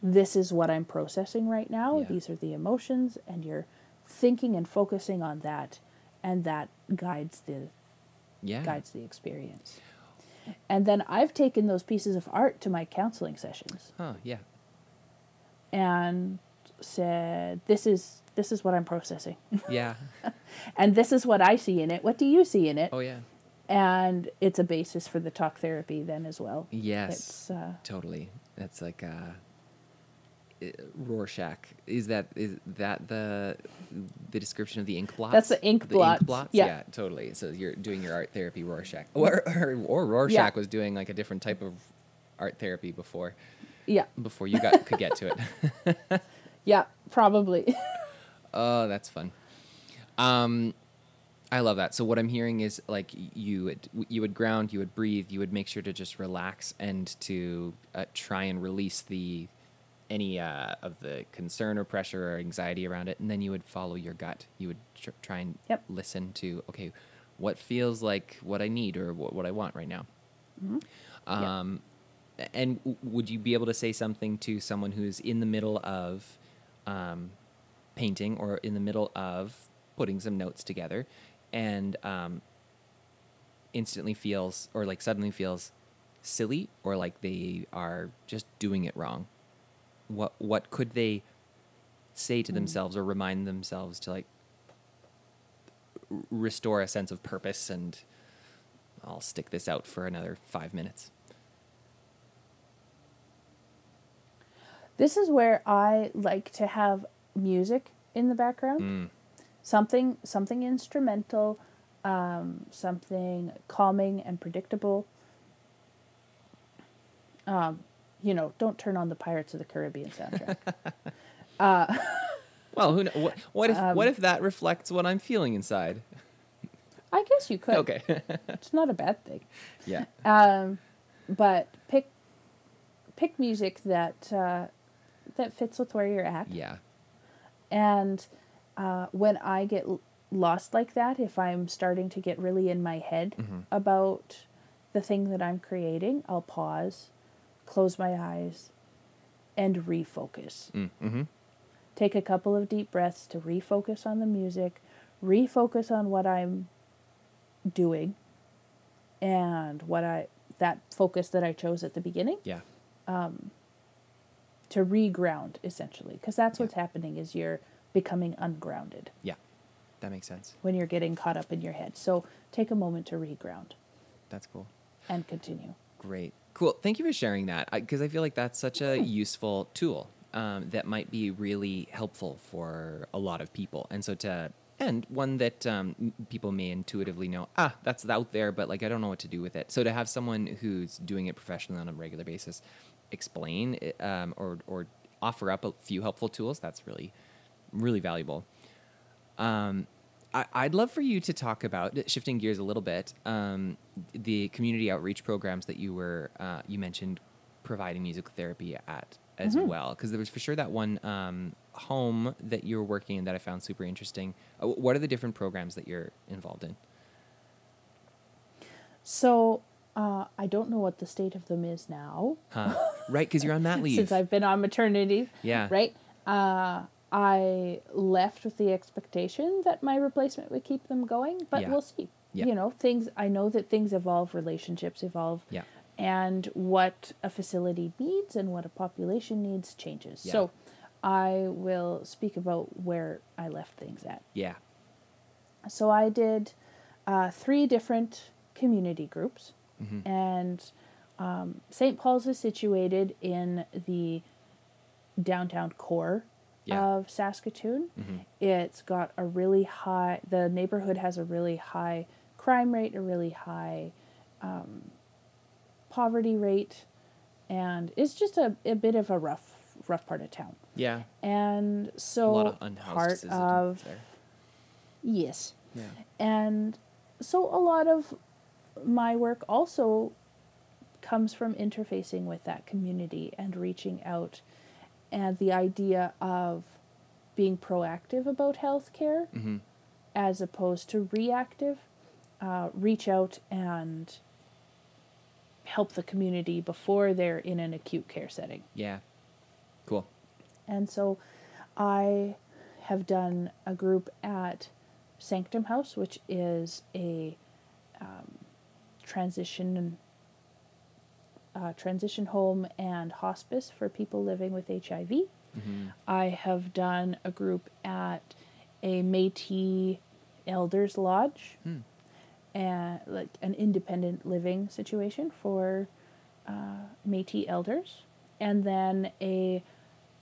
this is what I'm processing right now. Yeah. These are the emotions, and you're thinking and focusing on that, and that guides the yeah. guides the experience. And then I've taken those pieces of art to my counseling sessions Huh, yeah. and said, "This is this is what I'm processing, Yeah. and this is what I see in it. What do you see in it?" Oh yeah. And it's a basis for the talk therapy then as well. Yes. It's uh, Totally. That's like uh uh, Rorschach. Is that is that the the description of the ink blots? That's the ink blots, ink blots. yeah. totally. So you're doing your art therapy Rorschach, or or, or Rorschach Yeah. was doing like a different type of art therapy before yeah, before you got could get to it. yeah, probably. Oh, that's fun. Um, I love that. So what I'm hearing is like you would you would ground, you would breathe, you would make sure to just relax and to uh, try and release the any uh, of the concern or pressure or anxiety around it, and then you would follow your gut. You would tr- try and Yep. listen to okay, what feels like what I need or what, what I want right now. Yeah. Um, and w- would you be able to say something to someone who's in the middle of um, painting or in the middle of putting some notes together and um, instantly feels or like suddenly feels silly or like they are just doing it wrong? What what could they say to themselves or remind themselves to like restore a sense of purpose and I'll stick this out for another five minutes. This is where I like to have music in the background. Mm. Something something instrumental, um, something calming and predictable. Um, you know, don't turn on the Pirates of the Caribbean soundtrack. Well, who kn- what, what if Um, what if that reflects what I'm feeling inside? I guess you could. Okay. It's not a bad thing. yeah. Um, but pick pick music that uh, that fits with where you're at. Yeah. And uh, when I get lost like that, if I'm starting to get really in my head Mhm. about the thing that I'm creating, I'll pause, close my eyes, and refocus. Mm, mm-hmm. Take a couple of deep breaths to refocus on the music, refocus on what I'm doing, and what I that focus that I chose at the beginning Yeah. to reground essentially because that's Yeah. what's happening is you're becoming ungrounded Yeah. That makes sense. when you're getting caught up in your head so take a moment to reground That's cool. and continue Great. Cool. Thank you for sharing that because I, feel like that's such a useful tool um, that might be really helpful for a lot of people. And so to and one that um, people may intuitively know, ah, that's out there, but like I don't know what to do with it. So to have someone who's doing it professionally on a regular basis explain it, um, or or offer up a few helpful tools, that's really really valuable. Um, I, I'd love for you to talk about shifting gears a little bit. Um, the community outreach programs that you were uh, you mentioned providing musical therapy at as Mm-hmm. well, because there was for sure that one um, home that you were working in that I found super interesting. Uh, what are the different programs that you're involved in? So uh, I don't know what the state of them is now Huh? right, because you're on mat leave. since I've been on maternity. Yeah. Right. I left with the expectation that my replacement would keep them going, but Yeah. we'll see. Yeah. You know, things. I know that things evolve, relationships evolve. Yeah. And what a facility needs and what a population needs changes. Yeah. So, I will speak about where I left things at. yeah. So I did uh, three different community groups, Mm-hmm. and um, St. Paul's is situated in the downtown core Yeah. of Saskatoon. Mhm. It's got a really high. The neighborhood has a really high crime rate, a really high um, poverty rate, and it's just a, a bit of a rough rough part of town. Yeah. And so a lot of unhoused part of there. yes, Yeah. and so a lot of my work also comes from interfacing with that community and reaching out and the idea of being proactive about healthcare Mm-hmm. as opposed to reactive. Uh, reach out and help the community before they're in an acute care setting. Yeah. Cool. And so I have done a group at Sanctum House, which is a um, transition uh, transition home and hospice for people living with HIV. Mm-hmm. I have done a group at a Métis Elders Lodge, Hmm. and like an independent living situation for uh, Métis elders, and then a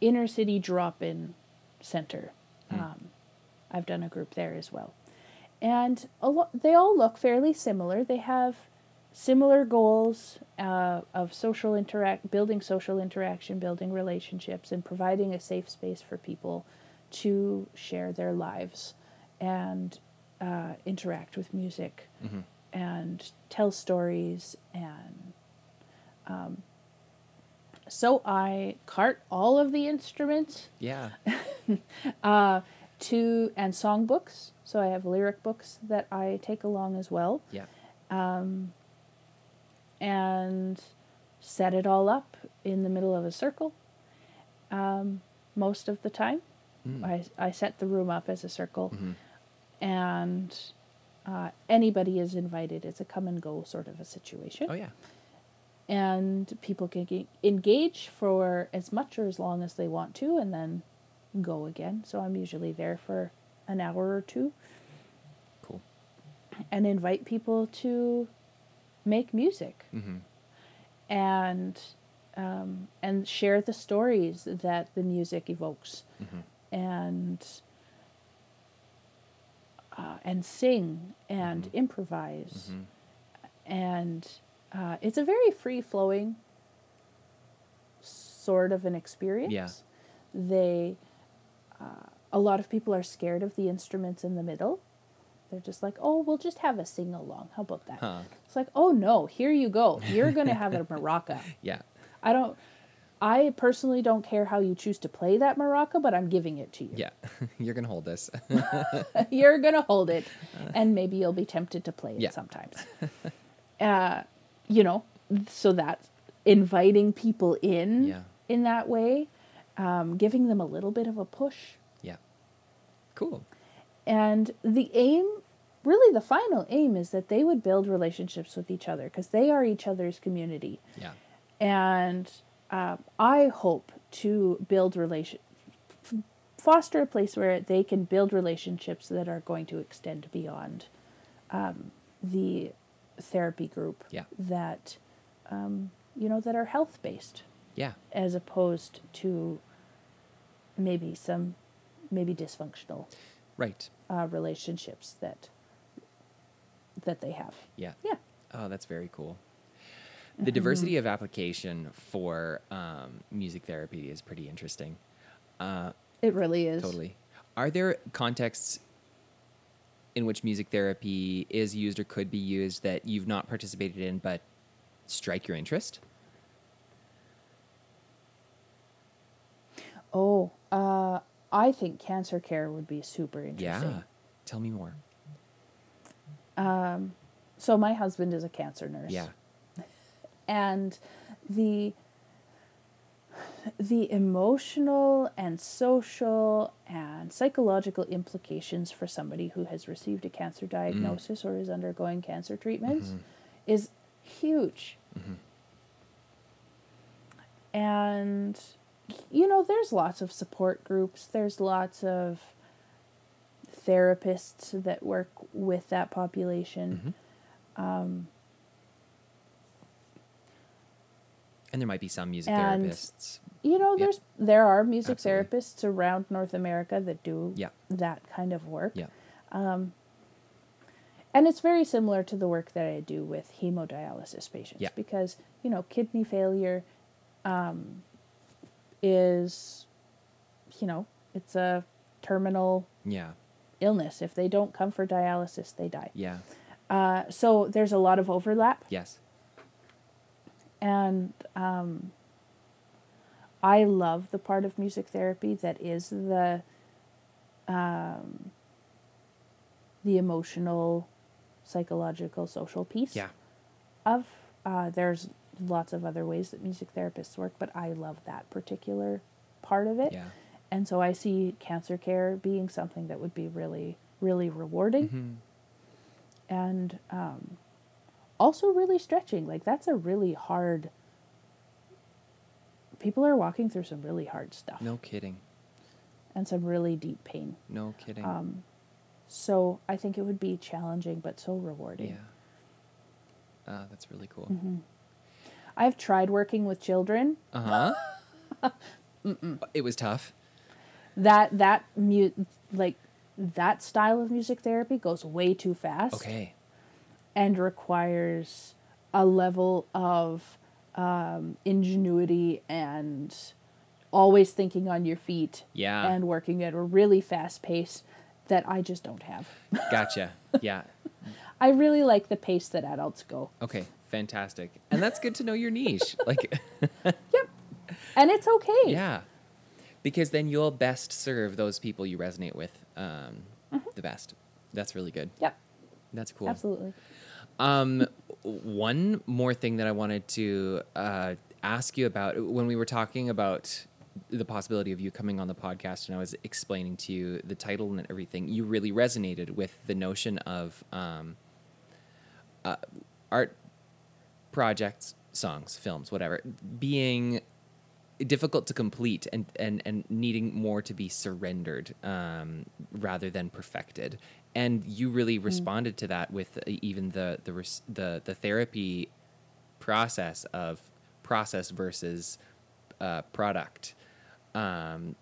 inner city drop-in center. Hmm. Um, I've done a group there as well, and a lot. They all look fairly similar. They have similar goals uh, of social interact, building social interaction, building relationships, and providing a safe space for people to share their lives and uh, interact with music Mm-hmm. and tell stories and um, so I cart all of the instruments Yeah. uh, to and songbooks. So I have lyric books that I take along as well Yeah. And set it all up in the middle of a circle. Um, most of the time, Mm. I I set the room up as a circle, Mhm. and uh, anybody is invited. It's a come and go sort of a situation. Oh yeah. and people can ge- engage for as much or as long as they want to and then go again so i'm usually there for an hour or two Cool. and invite people to make music Mm-hmm. and um, and share the stories that the music evokes Mm-hmm. and uh, and sing and improvise Mhm. and uh, it's a very free flowing sort of an experience. They, uh, a lot of people are scared of the instruments in the middle. They're just like, oh, we'll just have a sing along. How about that? Huh. It's like, oh no, here you go. You're gonna have a maraca. Yeah. I don't. I personally don't care how you choose to play that maraca, but I'm giving it to you. Yeah. You're gonna hold this. You're gonna hold it, and maybe you'll be tempted to play it Yeah. sometimes. uh, you know, so that inviting people in Yeah. in that way, um, giving them a little bit of a push, yeah. Cool. And the aim, really, the final aim is that they would build relationships with each other because they are each other's community, Yeah. and uh, I hope to build relation, foster a place where they can build relationships that are going to extend beyond um, the therapy group Yeah. that um, you know that are health based Yeah. as opposed to maybe some maybe dysfunctional Right. uh, relationships that that they have. Yeah. Yeah. Oh, that's very cool. The diversity of application for um, music therapy is pretty interesting. Uh, It really is. totally. Are there contexts in which music therapy is used or could be used that you've not participated in but strike your interest? Oh, uh, I think cancer care would be super interesting. Yeah. Tell me more. Um, So my husband is a cancer nurse. Yeah. and the the emotional and social and psychological implications for somebody who has received a cancer mm-hmm. diagnosis or is undergoing cancer treatments mm-hmm. is huge. Mm-hmm. And you know, there's lots of support groups, there's lots of therapists that work with that population. Mm-hmm. Um, and there might be some music And- therapists. you know Yeah. there's there are music Absolutely. therapists around north america that do Yeah. that kind of work Yeah. Um, and it's very similar to the work that i do with hemodialysis patients Yeah. because you know kidney failure um, is you know it's a terminal Yeah. illness if they don't come for dialysis they die Yeah. uh, so there's a lot of overlap Yes. and um, I love the part of music therapy that is the um, the emotional, psychological, social piece Yeah. of. Uh, there's lots of other ways that music therapists work, but I love that particular part of it. Yeah. And so I see cancer care being something that would be really, really rewarding Mhm. and um, also really stretching. Like that's a really hard. People are walking through some really hard stuff No kidding. and some really deep pain. No kidding. Um, so I think it would be challenging but so rewarding. yeah. Uh, that's really cool. Mm-hmm. I've tried working with children. Uh huh. it was tough. That that mu- like that style of music therapy goes way too fast. Okay. and requires a level of um, ingenuity and always thinking on your feet Yeah. and working at a really fast pace that I just don't have. Gotcha. Yeah. I really like the pace that adults go. Okay. Fantastic. And that's good to know your niche. Like, Yep. And it's okay. yeah. Because then you'll best serve those people you resonate with um, Mm-hmm. the best. That's really good. Yep. That's cool. Absolutely. Um, one more thing that I wanted to uh, ask you about when we were talking about the possibility of you coming on the podcast, and I was explaining to you the title and everything, you really resonated with the notion of um, uh, art projects, songs, films, whatever, being difficult to complete and, and, and needing more to be surrendered um, rather than perfected. And you really responded to that with even the the res- the the therapy process of process versus uh, product. Um,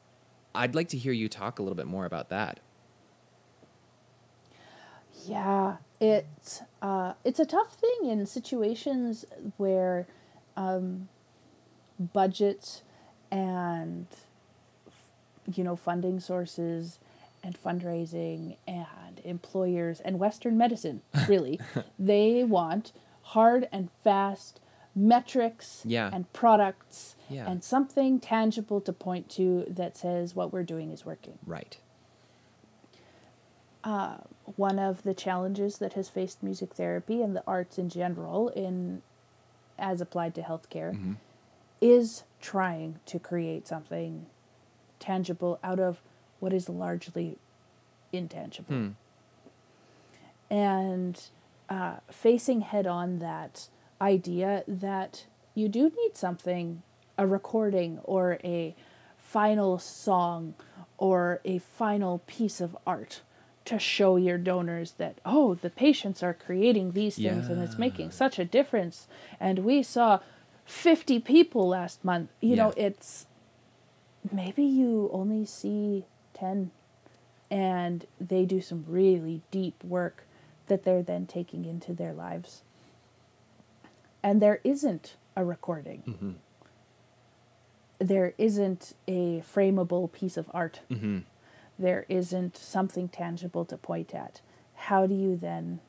I'd like to hear you talk a little bit more about that. Yeah, it's uh, it's a tough thing in situations where um, budgets and you know funding sources and fundraising and employers and Western medicine really they want hard and fast metrics Yeah. and products Yeah. and something tangible to point to that says what we're doing is working Right. One of the challenges that has faced music therapy and the arts in general in as applied to healthcare is trying to create something tangible out of what is largely intangible Hmm. and uh, facing head on that idea that you do need something a recording or a final song or a final piece of art to show your donors that oh the patients are creating these things and it's making such a difference and we saw 50 people last month you know it's maybe you only see 10 and they do some really deep work that they're then taking into their lives. And there isn't a recording. Mhm. There isn't a frameable piece of art. hmm There isn't something tangible to point at. how do you then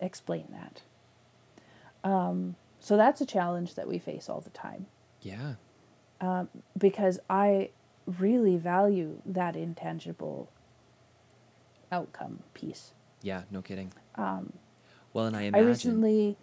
explain that? Um, so that's a challenge that we face all the time Yeah. because I really value that intangible outcome piece. Yeah. No kidding. well, and I imagine. Um, I recently,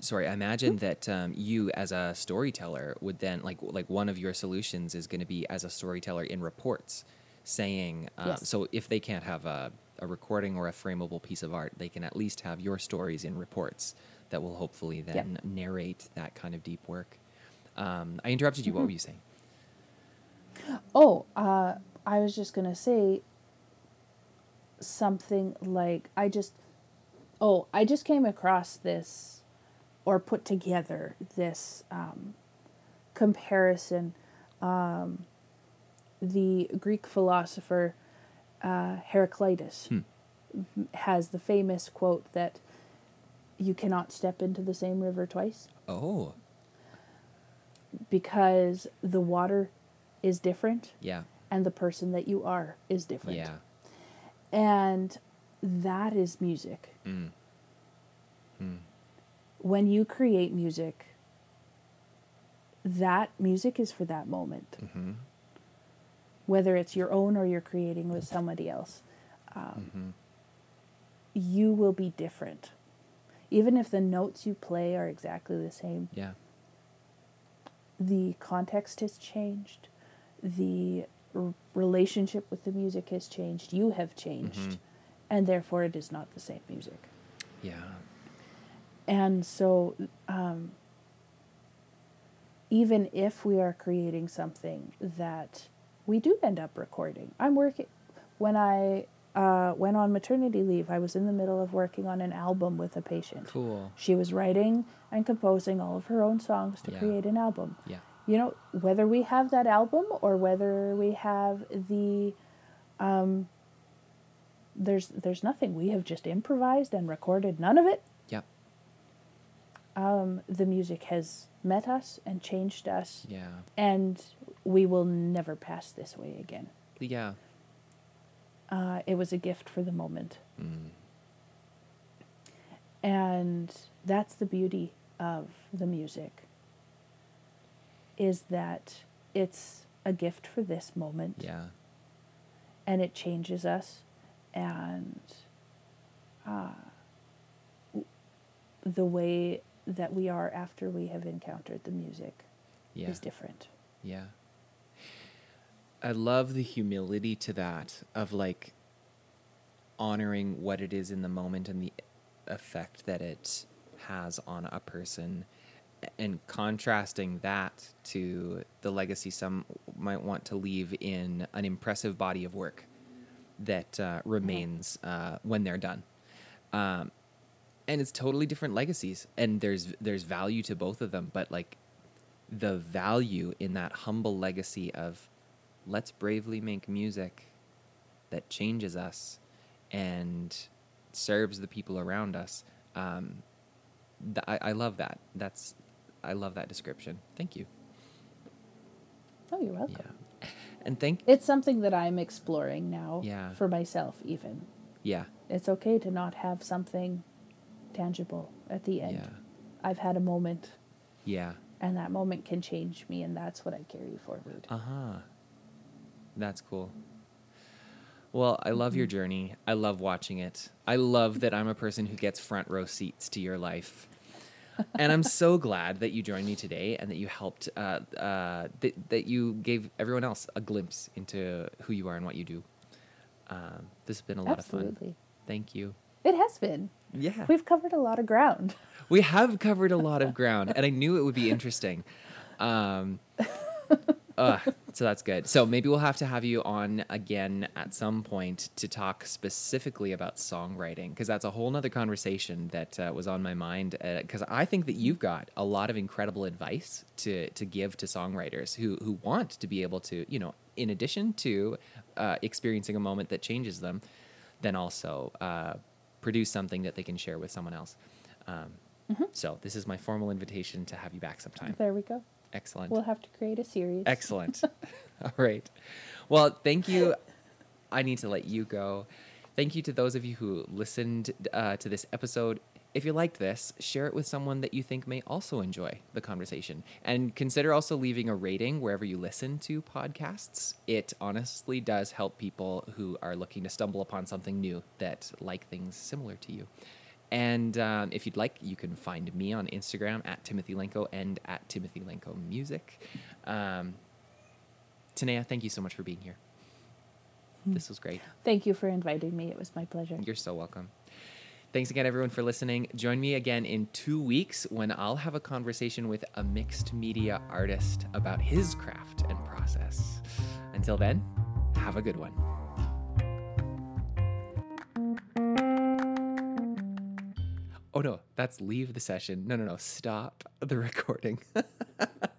sorry i imagine that um, you as a storyteller would then like like one of your solutions is going to be as a storyteller in reports saying uh, Yes. so if they can't have a, a recording or a frameable piece of art they can at least have your stories in reports that will hopefully then narrate that kind of deep work um, i interrupted you what Mm-hmm. were you saying oh, uh, I was just going to say something like, I just, oh, I just came across this or put together this um, comparison. Um, the Greek philosopher uh, Heraclitus has the famous quote that you cannot step into the same river twice oh because the water is different yeah and the person that you are is different. yeah And that is music. Mm. Mm. When you create music, that music is for that moment. Mhm. Whether it's your own or you're creating with somebody else, um, Mhm. you will be different. Even if the notes you play are exactly the same, yeah the context has changed, the r- relationship with the music has changed, you have changed, Mhm. and therefore it is not the same music. yeah And so, um, even if we are creating something that we do end up recording, I'm working. When I uh, went on maternity leave, I was in the middle of working on an album with a patient. cool She was writing and composing all of her own songs to Yeah. create an album. yeah You know, whether we have that album or whether we have the um, there's there's nothing. We have just improvised and recorded none of it. Um, the music has met us and changed us, yeah and we will never pass this way again. yeah Uh, it was a gift for the moment, mm. and that's the beauty of the music. Is that it's a gift for this moment. yeah and it changes us and uh, w- the way that we are after we have encountered the music yeah is different Yeah. I love the humility to that of like honoring what it is in the moment and the effect that it has on a person and contrasting that to the legacy some might want to leave in an impressive body of work that uh, remains uh, when they're done. Um, and it's totally different legacies and there's there's value to both of them but like the value in that humble legacy of let's bravely make music that changes us and serves the people around us. Um, th- I, I love that. That's I love that description. Thank you. oh you're welcome Yeah, and thank it's something that i'm exploring now Yeah. for myself even yeah it's okay to not have something tangible at the end yeah i've had a moment yeah and that moment can change me and that's what i carry forward uh huh. That's cool. Well, I love your journey. I love watching it. I love that I'm a person who gets front row seats to your life. and I'm so glad that you joined me today and that you helped, uh, uh, that, that you gave everyone else a glimpse into who you are and what you do. Um, this has been a lot of fun. absolutely Thank you. it has been Yeah. we've covered a lot of ground We have covered a lot of ground, and I knew it would be interesting. Um, uh, so that's good. So maybe we'll have to have you on again at some point to talk specifically about songwriting, because that's a whole nother conversation that uh, was on my mind. Because I think that you've got a lot of incredible advice to to give to songwriters who who want to be able to, you know, in addition to uh, experiencing a moment that changes them, then also uh, produce something that they can share with someone else. Um, So this is my formal invitation to have you back sometime. there we go Excellent. we'll have to create a series Excellent. All right. Well, thank you. I need to let you go. Thank you to those of you who listened uh, to this episode. If you liked this, share it with someone that you think may also enjoy the conversation. And consider also leaving a rating wherever you listen to podcasts. It honestly does help people who are looking to stumble upon something new that like things similar to you. And um, if you'd like, you can find me on Instagram at Timothy Lenko and at Timothy Lenko Music. Um, Tinaya, thank you so much for being here. This was great. Thank you for inviting me. It was my pleasure. You're so welcome. Thanks again, everyone, for listening. Join me again in two weeks when I'll have a conversation with a mixed media artist about his craft and process. Until then, have a good one. Oh no, that's leave the session. No, no, no, stop the recording.